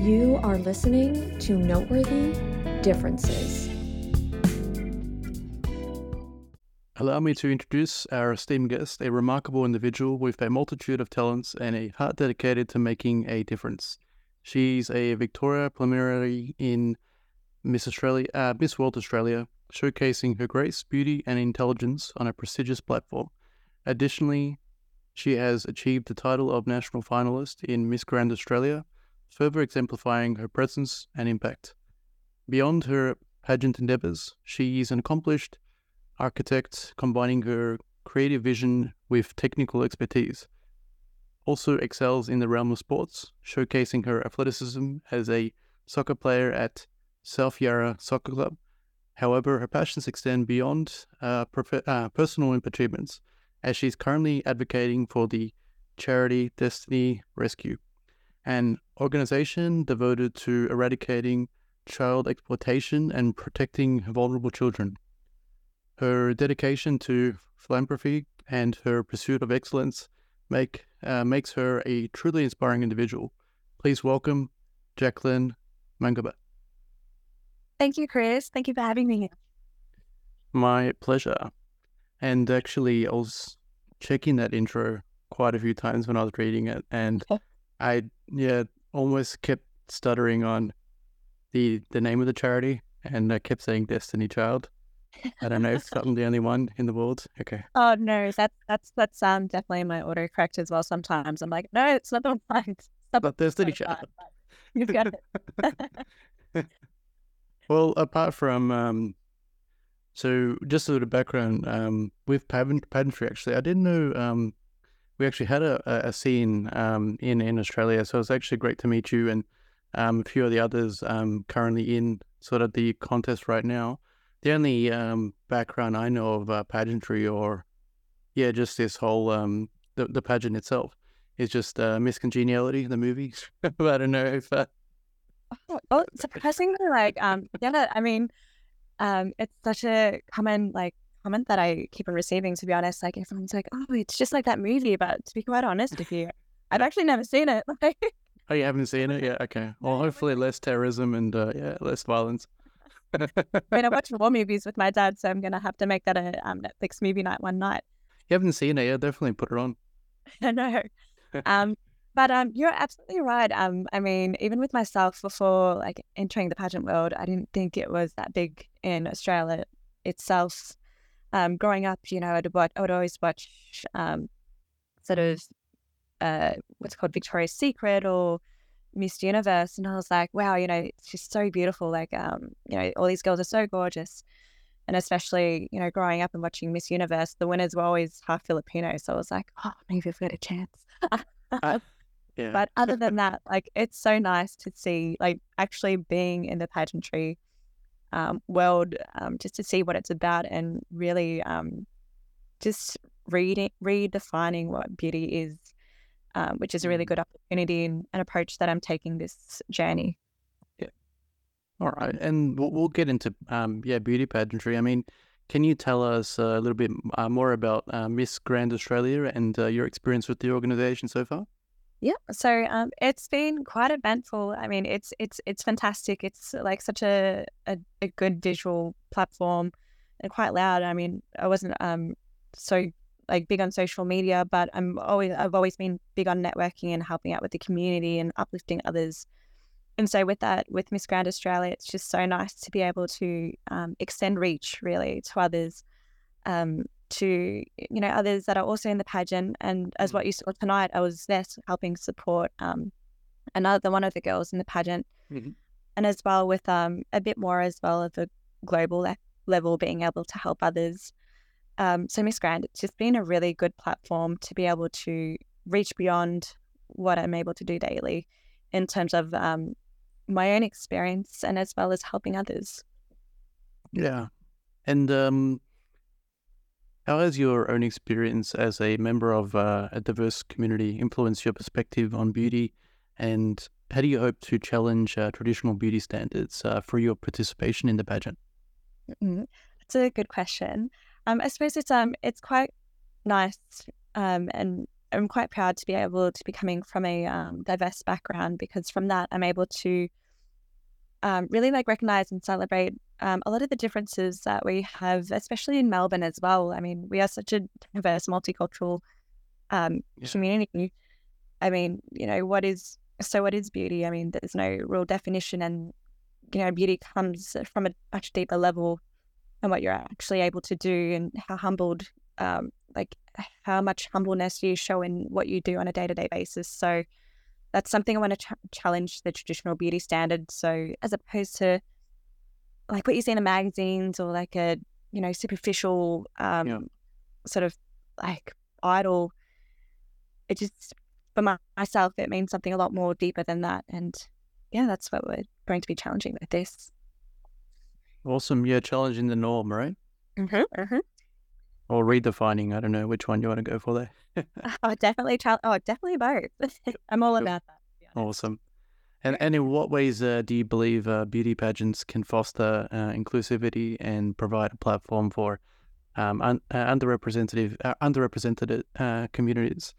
You are listening to Noteworthy Differences. Allow me to introduce our esteemed guest, a remarkable individual with a multitude of talents and a heart dedicated to making a difference. She's a Victoria preliminary in Miss Australia, uh, Miss World Australia, showcasing her grace, beauty, and intelligence on a prestigious platform. Additionally, she has achieved the title of national finalist in Miss Grand Australia, further exemplifying her presence and impact. Beyond her pageant endeavors, she is an accomplished architect combining her creative vision with technical expertise. Also excels in the realm of sports, showcasing her athleticism as a soccer player at South Yarra Soccer Club. However, her passions extend beyond uh, prof- uh, personal achievements, as she's currently advocating for the charity Destiny Rescue, an organization devoted to eradicating child exploitation and protecting vulnerable children. Her dedication to philanthropy and her pursuit of excellence make uh, makes her a truly inspiring individual. Please welcome Jacquelyn Mangubat. Thank you, Chris. Thank you for having me here. My pleasure. And actually, I was checking that intro quite a few times when I was reading it, and I yeah almost kept stuttering on the the name of the charity, and I kept saying Destiny Child. I don't know if I'm the only one in the world. Okay. Oh no, that's that's that's um definitely my autocorrect as well. Sometimes I'm like, no, it's not the one. Stop but Destiny Child. You've got it. well, apart from um, so just a little background um, with pageant, pageantry. Actually, I didn't know um, we actually had a, a scene um, in in Australia. So it's actually great to meet you and um, a few of the others um, currently in sort of the contest right now. The only um, background I know of uh, pageantry or yeah, just this whole um, the the pageant itself is just uh, Miss Congeniality, the movie. I don't know if. Uh... Oh, oh, surprisingly, like um, yeah, I mean, it's such a common like comment that I keep on receiving. To be honest, like everyone's like, "Oh, it's just like that movie." But to be quite honest with you, I've actually never seen it. oh, you haven't seen it? Yeah. Okay. Well, hopefully less terrorism and uh, yeah, less violence. I mean, I watch war movies with my dad, so I'm gonna have to make that a um, Netflix movie night one night. You haven't seen it? Yeah, definitely put it on. I know. Um, but um, you're absolutely right. Um, I mean, even with myself before like entering the pageant world, I didn't think it was that big in Australia itself. Um, growing up, you know, I'd watch, I would always watch um, sort of uh, what's called Victoria's Secret or Miss Universe, and I was like, wow, you know, it's just so beautiful. Like, um, you know, all these girls are so gorgeous, and especially, you know, growing up and watching Miss Universe, the winners were always half Filipino, so I was like, oh, maybe I've got a chance. uh, yeah. But other than that, like, it's so nice to see, like, actually being in the pageantry um, world, um, just to see what it's about and really um, just reading, redefining what beauty is um, which is a really mm. good opportunity and an approach that I'm taking this journey. Yeah. All right. And we'll, we'll get into, um, yeah, beauty pageantry. I mean, can you tell us a little bit uh, more about uh, Miss Grand Australia and uh, your experience with the organization so far? Yeah, so um, it's been quite eventful. I mean, it's it's it's fantastic. It's like such a, a, a good visual platform and quite loud. I mean, I wasn't um so like big on social media, but I'm always I've always been big on networking and helping out with the community and uplifting others. And so with that, with Miss Grand Australia, it's just so nice to be able to um, extend reach really to others, um, to you know others that are also in the pageant. And as what mm. you saw tonight, I was there helping support um, another one of the girls in the pageant, mm-hmm. and as well with um, a bit more as well of a global level, being able to help others um, so Miss Grand, it's just been a really good platform to be able to reach beyond what I'm able to do daily in terms of um, my own experience and as well as helping others. Yeah. And um, how has your own experience as a member of uh, a diverse community influenced your perspective on beauty? And how do you hope to challenge uh, traditional beauty standards uh, for your participation in the pageant? Mm-hmm. That's a good question. Um, I suppose it's um it's quite nice um and I'm quite proud to be able to be coming from a um, diverse background because from that I'm able to um, really like recognize and celebrate um, a lot of the differences that we have, especially in Melbourne as well. I mean, we are such a diverse, multicultural um, yeah. community. I mean, you know, what is so? What is beauty? I mean, there's no real definition, and you know, beauty comes from a much deeper level, and what you're actually able to do, and how humbled, um, like how much humbleness you show in what you do on a day to day basis. So that's something I want to ch- challenge the traditional beauty standard. So as opposed to like what you see in the magazines or like a you know superficial um, yeah. sort of like idol, it just for my, myself it means something a lot more deeper than that. And yeah, that's what we're going to be challenging with this. Awesome. Yeah, challenging the norm, right? Mm-hmm, mm-hmm or redefining. I don't know which one you want to go for there. oh, definitely. oh, definitely both. I'm all about that. Awesome. And, and in what ways uh, do you believe uh, beauty pageants can foster uh, inclusivity and provide a platform for um, un- uh, underrepresented uh, underrepresented uh, communities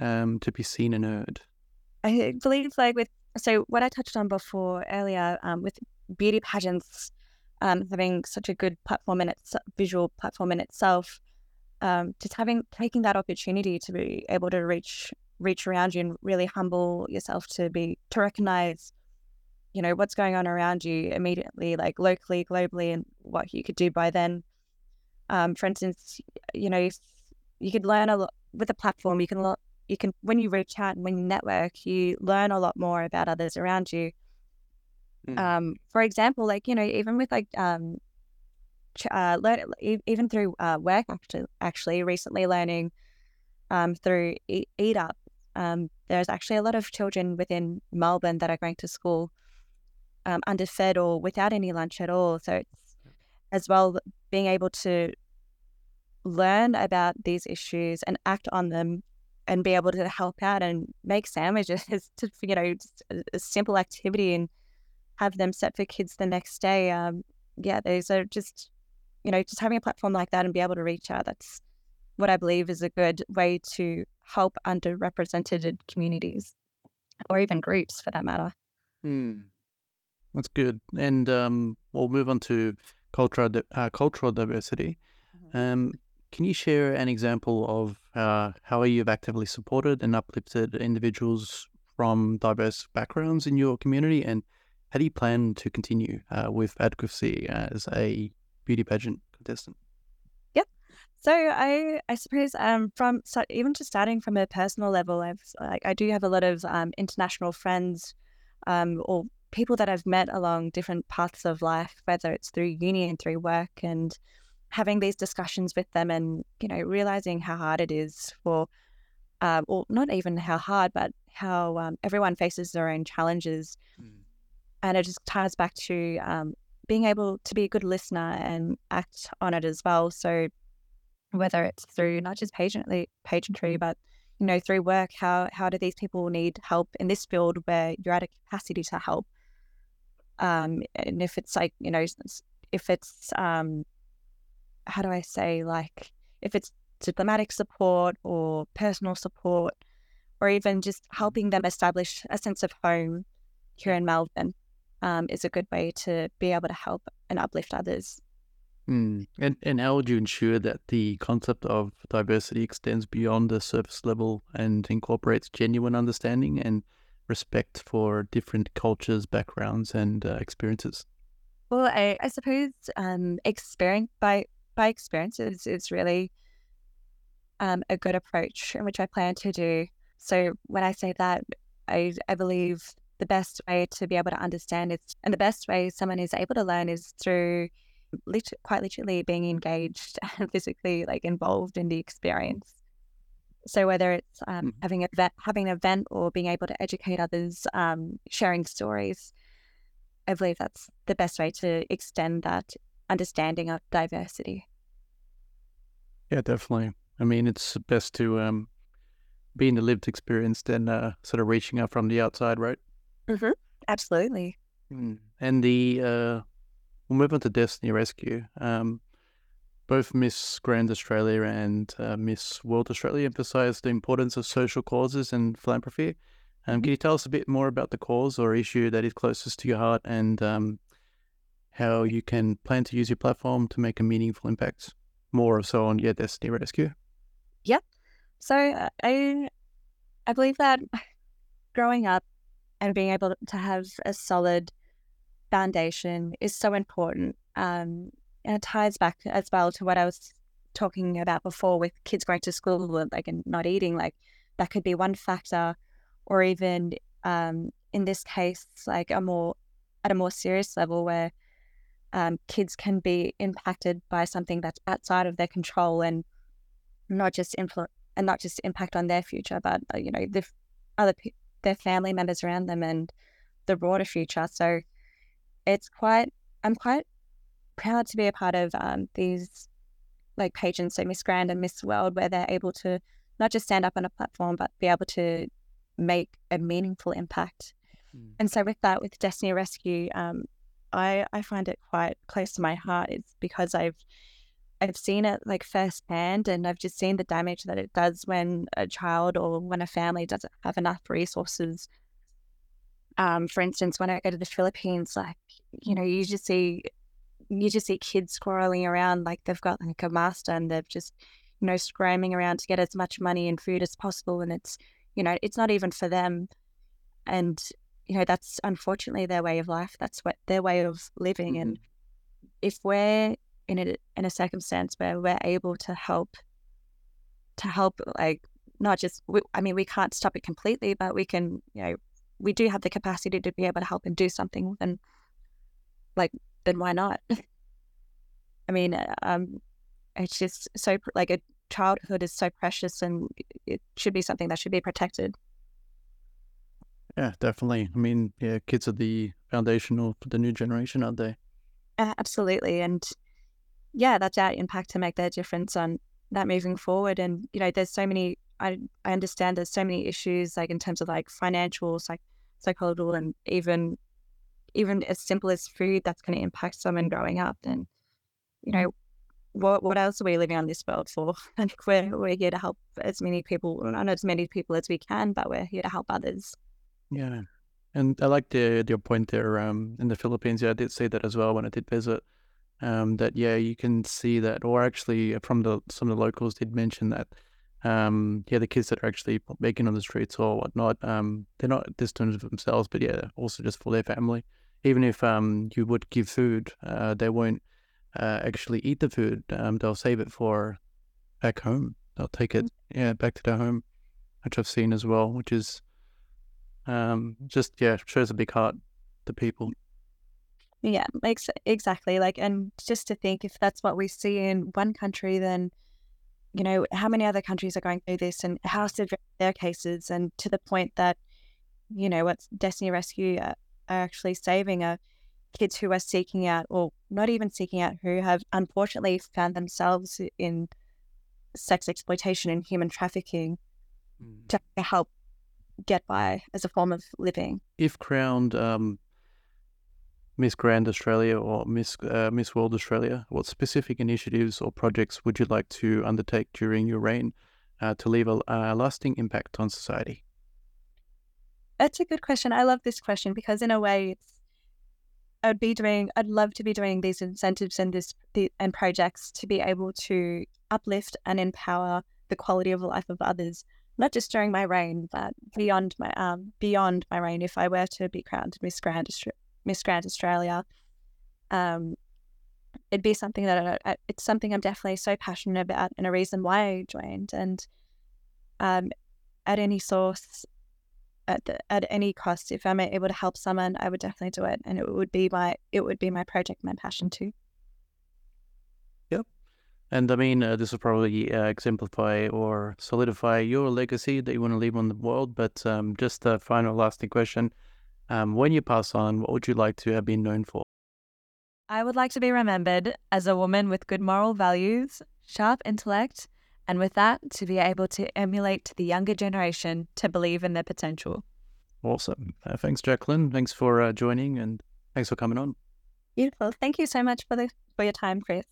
um, to be seen and heard? I believe, like with so what I touched on before earlier, um, with beauty pageants um, having such a good platform in its visual platform in itself, um, just having taking that opportunity to be able to reach reach around you and really humble yourself to be to recognize you know what's going on around you immediately like locally globally and what you could do by then um, for instance you know you could learn a lot with a platform you can lo- you can when you reach out and when you network you learn a lot more about others around you mm. um, for example like you know even with like um, uh, learn even through uh, work actually actually recently learning um, through e- Eat Up. Um, there's actually a lot of children within Melbourne that are going to school um, underfed or without any lunch at all. So it's as well being able to learn about these issues and act on them and be able to help out and make sandwiches to you know a, a, simple activity and have them set for kids the next day um, yeah those are just you know, just having a platform like that and be able to reach out, that's what I believe is a good way to help underrepresented communities or even groups for that matter. Hmm. That's good. And um, we'll move on to cultural, uh, cultural diversity. Mm-hmm. Um, can you share an example of uh, how you've actively supported and uplifted individuals from diverse backgrounds in your community? And how do you plan to continue uh, with advocacy as a beauty pageant contestant? So I I suppose um from so even just starting from a personal level, I've like I do have a lot of um, international friends, um or people that I've met along different paths of life, whether it's through uni and through work, and having these discussions with them, and you know realizing how hard it is for, uh, or not even how hard, but how um, everyone faces their own challenges. Mm. And it just ties back to um, being able to be a good listener and act on it as well. So whether it's through not just pageantry, pageantry, but you know through work, how how do these people need help in this field where you're at a capacity to help? Um, and if it's like you know, if it's um, how do I say like if it's diplomatic support or personal support, or even just helping them establish a sense of home here in Melbourne um, is a good way to be able to help and uplift others. Mm. And and how would you ensure that the concept of diversity extends beyond the surface level and incorporates genuine understanding and respect for different cultures, backgrounds, and uh, experiences? Well, I, I suppose um, experience by by experiences is really um, a good approach, in which I plan to do. So when I say that, I I believe the best way to be able to understand is, and the best way someone is able to learn is through lit- quite literally being engaged and physically like involved in the experience so whether it's um, mm-hmm. having a event, having an event or being able to educate others um, sharing stories i believe that's the best way to extend that understanding of diversity yeah definitely i mean it's best to um, be in the lived experience than uh, sort of reaching out from the outside right Mm-hmm. Absolutely. Mm. And the uh, we'll move on to Destiny Rescue. Um, both Miss Grand Australia and uh, Miss World Australia emphasized the importance of social causes and philanthropy. Um, can you tell us a bit more about the cause or issue that is closest to your heart and um, how you can plan to use your platform to make a meaningful impact? More so on your Destiny Rescue. Yeah. So uh, I, I believe that growing up and being able to have a solid foundation is so important. Um, and it ties back as well to what I was talking about before with kids going to school and like and not eating. Like that could be one factor, or even um, in this case, like a more at a more serious level where um, kids can be impacted by something that's outside of their control and not just influence and not just impact on their future, but uh, you know the other their family members around them and the broader future. So it's quite I'm quite proud to be a part of um, these like pageants, so Miss Grand and Miss World, where they're able to not just stand up on a platform, but be able to make a meaningful impact. Mm. And so with that, with Destiny Rescue, um, I I find it quite close to my heart. It's because I've I've seen it like firsthand, and I've just seen the damage that it does when a child or when a family doesn't have enough resources. Um, for instance, when I go to the Philippines, like you know, you just see you just see kids squirreling around like they've got like a master and they've just, you know, scrambling around to get as much money and food as possible. And it's, you know, it's not even for them. And, you know, that's unfortunately their way of life. That's what their way of living. Mm-hmm. And if we're in a in a circumstance where we're able to help to help like not just we, I mean we can't stop it completely, but we can, you know, we do have the capacity to be able to help and do something then like then why not? I mean, uh, um, it's just so like a childhood is so precious and it should be something that should be protected. Yeah, definitely. I mean, yeah, kids are the foundation of the new generation, aren't they? Uh, absolutely. And yeah, that's our impact to make their difference on that moving forward. And, you know, there's so many, I, I understand there's so many issues like in terms of like financial, psych, psychological, and even even as simple as food that's going to impact someone growing up, And you know, what what else are we living on this world for? And we're, we're here to help as many people, not as many people as we can, but we're here to help others. Yeah. And I like the your point there. Um, in the Philippines, yeah, I did see that as well when I did visit. Um, that yeah, you can see that, or actually, from the some of the locals did mention that. Um, yeah, the kids that are actually making on the streets or whatnot, um, they're not just doing it for themselves, but yeah, also just for their family even if um, you would give food, uh, they won't uh, actually eat the food. Um, they'll save it for back home. They'll take it, mm-hmm. yeah, back to their home, which I've seen as well, which is um, just yeah shows a big heart to people. Yeah, makes exactly like, and just to think if that's what we see in one country, then you know how many other countries are going through this, and how severe their cases, and to the point that you know what Destiny Rescue uh, are actually saving are kids who are seeking out, or not even seeking out, who have unfortunately found themselves in sex exploitation and human trafficking mm. to help get by as a form of living. If crowned um, Miss Grand Australia or Miss uh, Miss World Australia, what specific initiatives or projects would you like to undertake during your reign uh, to leave a, a lasting impact on society? That's a good question. I love this question because in a way I'd be doing I'd love to be doing these incentives and this the, and projects to be able to uplift and empower the quality of life of others, not just during my reign, but beyond my um beyond my reign. If I were to be crowned Miss Grand Miss Grand Australia, um, it'd be something that I, it's something I'm definitely so passionate about and a reason why I joined. And um, at any source, at the, at any cost. If I'm able to help someone, I would definitely do it, and it would be my it would be my project, my passion too. Yep, and I mean uh, this will probably uh, exemplify or solidify your legacy that you want to leave on the world. But um, just a final lasting question: um, When you pass on, what would you like to have been known for? I would like to be remembered as a woman with good moral values, sharp intellect, and with that, to be able to emulate the younger generation to believe in their potential. Awesome. Uh, thanks, Jacquelyn. Thanks for uh, joining and thanks for coming on. Beautiful. Thank you so much for the for your time, Chris.